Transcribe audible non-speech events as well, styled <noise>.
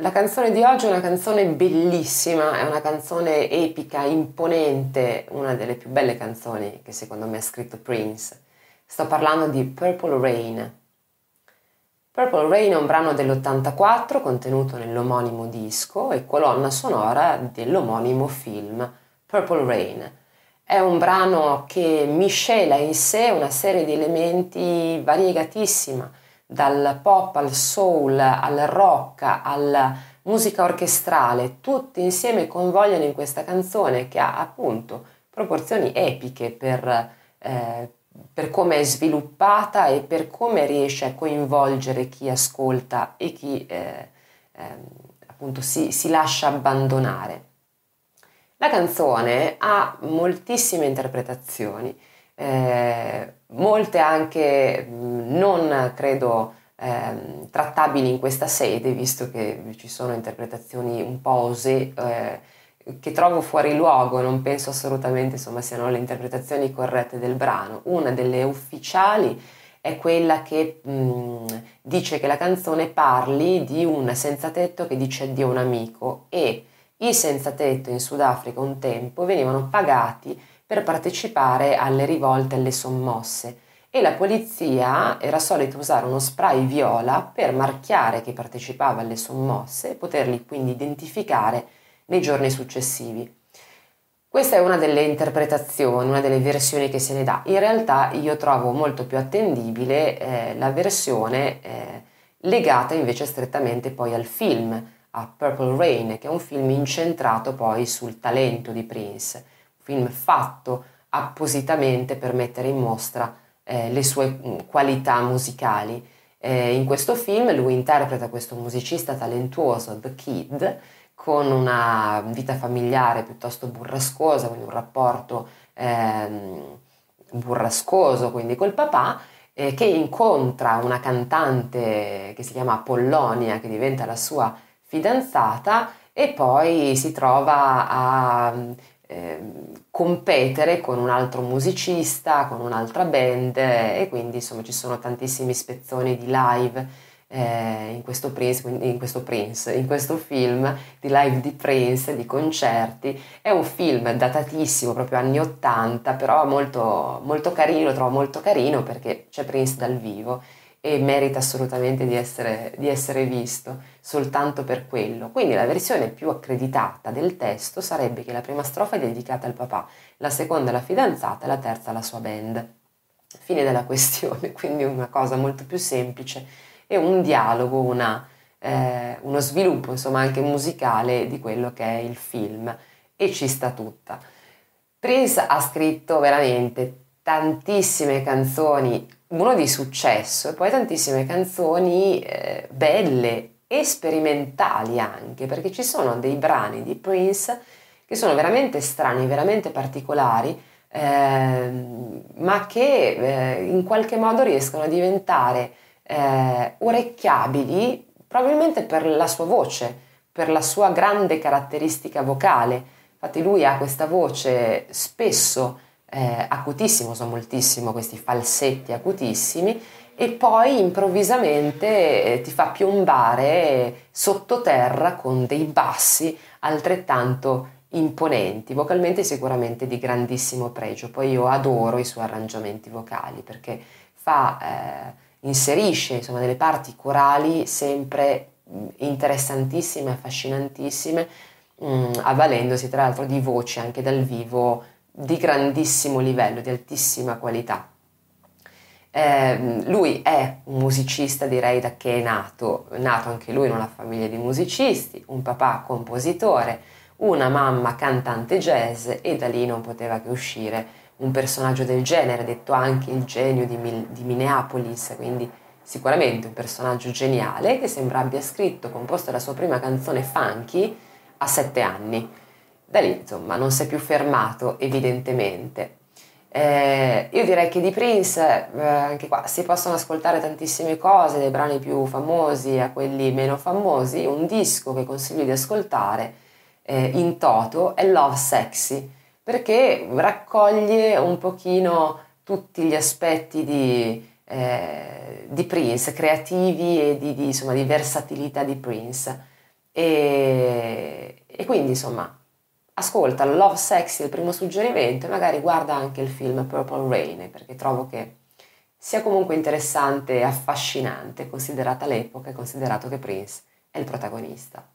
La canzone di oggi è una canzone bellissima, è una canzone epica, imponente, una delle più belle canzoni che secondo me ha scritto Prince. Sto parlando di Purple Rain. Purple Rain è un brano dell'84 contenuto nell'omonimo disco e colonna sonora dell'omonimo film Purple Rain. È un brano che miscela in sé una serie di elementi variegatissima dal pop al soul al rock alla musica orchestrale, tutti insieme convogliano in questa canzone che ha appunto proporzioni epiche per, eh, per come è sviluppata e per come riesce a coinvolgere chi ascolta e chi eh, eh, appunto si, si lascia abbandonare. La canzone ha moltissime interpretazioni eh, molte anche non credo eh, trattabili in questa sede, visto che ci sono interpretazioni un po' osè, eh, che trovo fuori luogo, non penso assolutamente insomma, siano le interpretazioni corrette del brano. Una delle ufficiali è quella che mh, dice che la canzone parli di un senza tetto che dice addio a un amico e i senza tetto in Sudafrica un tempo venivano pagati per partecipare alle rivolte e alle sommosse e la polizia era solita usare uno spray viola per marchiare chi partecipava alle sommosse e poterli quindi identificare nei giorni successivi. Questa è una delle interpretazioni, una delle versioni che se ne dà. In realtà io trovo molto più attendibile eh, la versione eh, legata invece strettamente poi al film, a Purple Rain, che è un film incentrato poi sul talento di Prince film fatto appositamente per mettere in mostra eh, le sue mm, qualità musicali. Eh, in questo film lui interpreta questo musicista talentuoso, The Kid, con una vita familiare piuttosto burrascosa, quindi un rapporto ehm, burrascoso quindi col papà, eh, che incontra una cantante che si chiama Apollonia, che diventa la sua fidanzata e poi si trova a competere con un altro musicista, con un'altra band e quindi insomma ci sono tantissimi spezzoni di live eh, in, questo Prince, in, questo Prince, in questo film di live di Prince, di concerti. È un film datatissimo, proprio anni 80, però molto, molto carino, lo trovo molto carino perché c'è Prince dal vivo e merita assolutamente di essere, di essere visto soltanto per quello. Quindi la versione più accreditata del testo sarebbe che la prima strofa è dedicata al papà, la seconda alla fidanzata e la terza alla sua band. Fine della questione, <laughs> quindi una cosa molto più semplice e un dialogo, una, eh, uno sviluppo insomma anche musicale di quello che è il film e ci sta tutta. Prince ha scritto veramente tantissime canzoni uno di successo e poi tantissime canzoni eh, belle e sperimentali anche, perché ci sono dei brani di Prince che sono veramente strani, veramente particolari, eh, ma che eh, in qualche modo riescono a diventare eh, orecchiabili probabilmente per la sua voce, per la sua grande caratteristica vocale. Infatti lui ha questa voce spesso eh, acutissimo, sono moltissimo questi falsetti acutissimi e poi improvvisamente eh, ti fa piombare sottoterra con dei bassi altrettanto imponenti, vocalmente sicuramente di grandissimo pregio. Poi io adoro i suoi arrangiamenti vocali perché fa, eh, inserisce insomma, delle parti corali sempre interessantissime, affascinantissime, mh, avvalendosi tra l'altro di voci anche dal vivo di grandissimo livello, di altissima qualità. Eh, lui è un musicista, direi da che è nato, nato anche lui in una famiglia di musicisti, un papà compositore, una mamma cantante jazz e da lì non poteva che uscire un personaggio del genere, detto anche il genio di, di Minneapolis, quindi sicuramente un personaggio geniale che sembra abbia scritto, composto la sua prima canzone funky a sette anni da lì insomma non si è più fermato evidentemente. Eh, io direi che di Prince eh, anche qua si possono ascoltare tantissime cose, dai brani più famosi a quelli meno famosi. Un disco che consiglio di ascoltare eh, in toto è Love Sexy perché raccoglie un pochino tutti gli aspetti di, eh, di Prince, creativi e di, di, insomma, di versatilità di Prince E, e quindi insomma ascolta Love Sexy il primo suggerimento e magari guarda anche il film Purple Rain perché trovo che sia comunque interessante e affascinante considerata l'epoca e considerato che Prince è il protagonista.